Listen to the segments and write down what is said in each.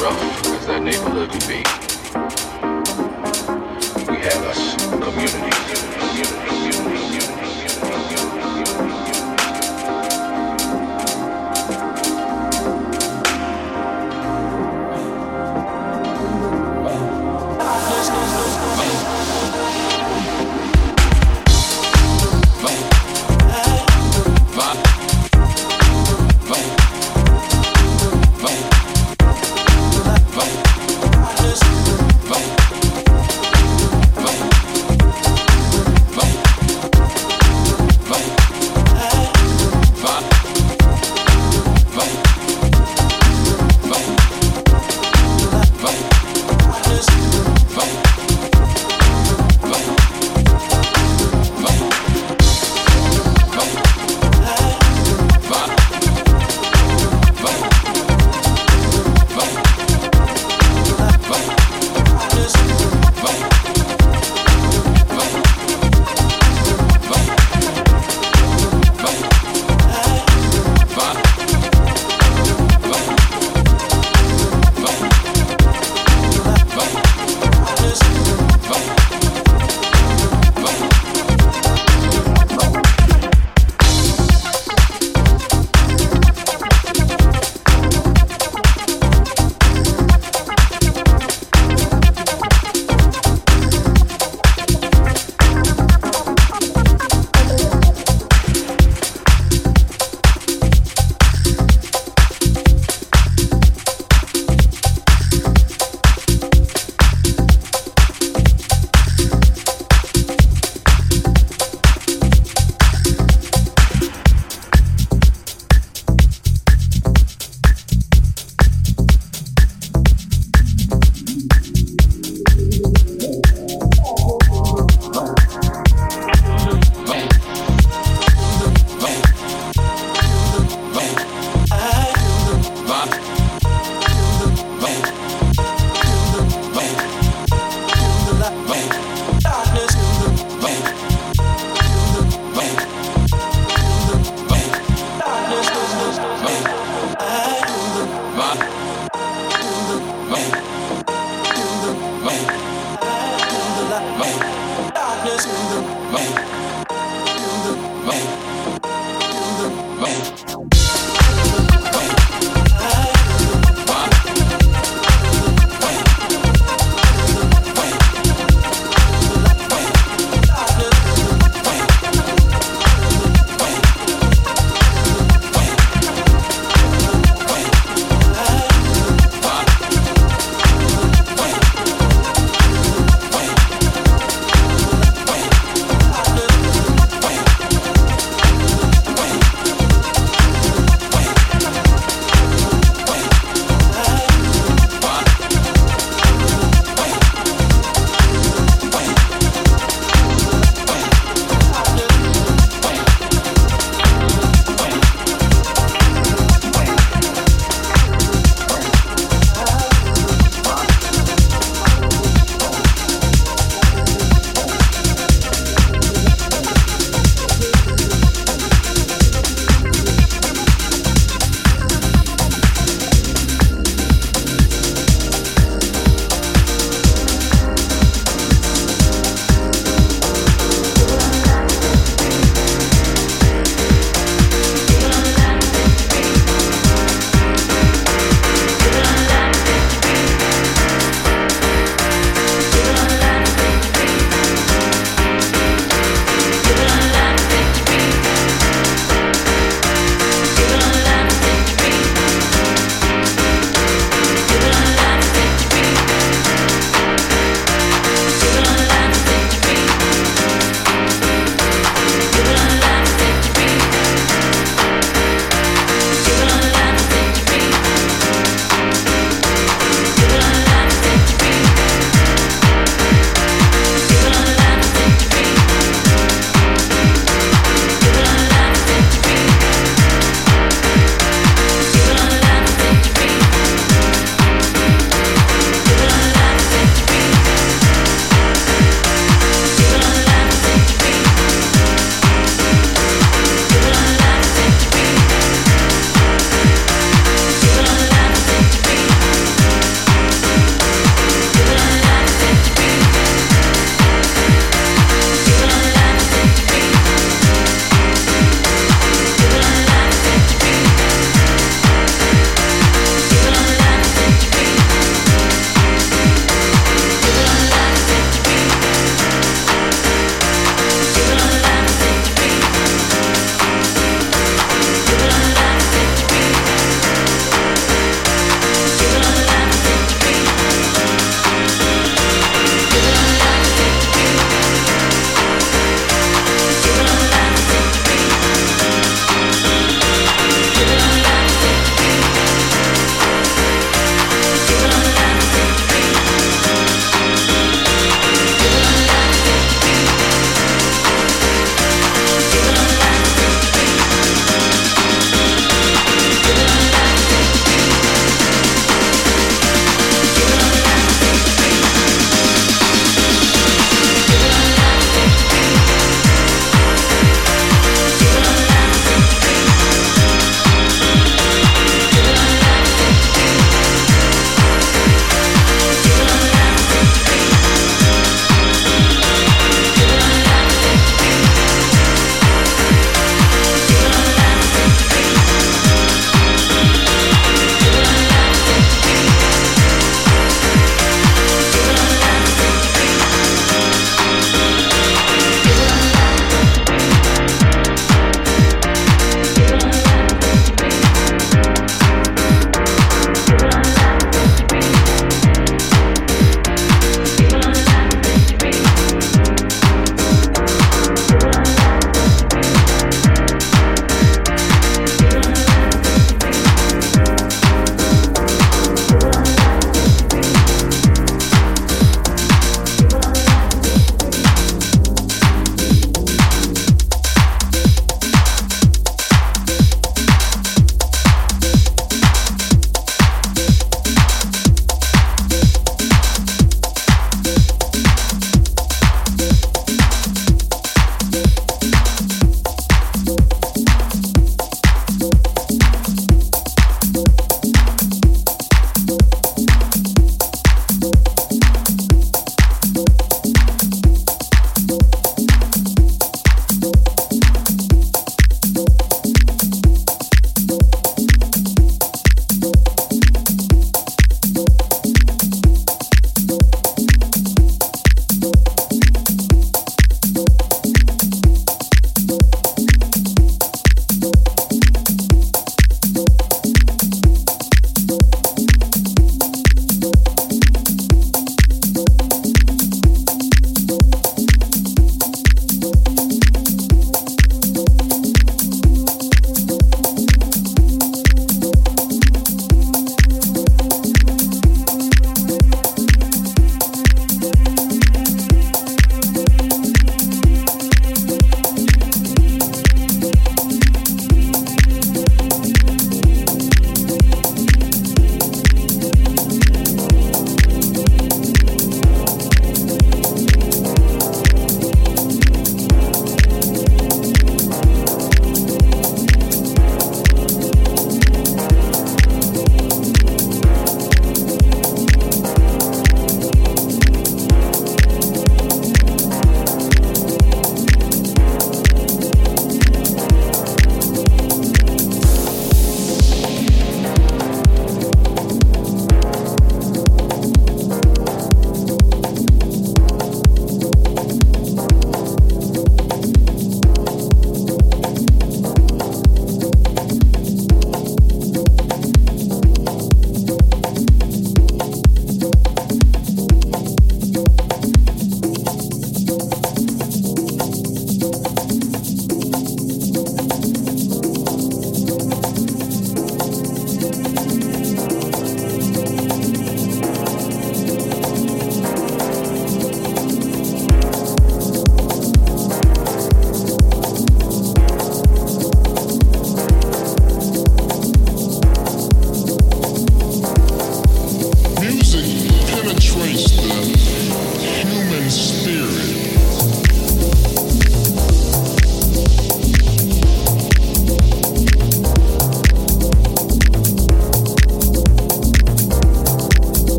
Rough as that neighborhood could be, we have us a community.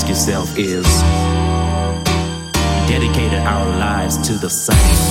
Ask yourself is dedicated our lives to the same.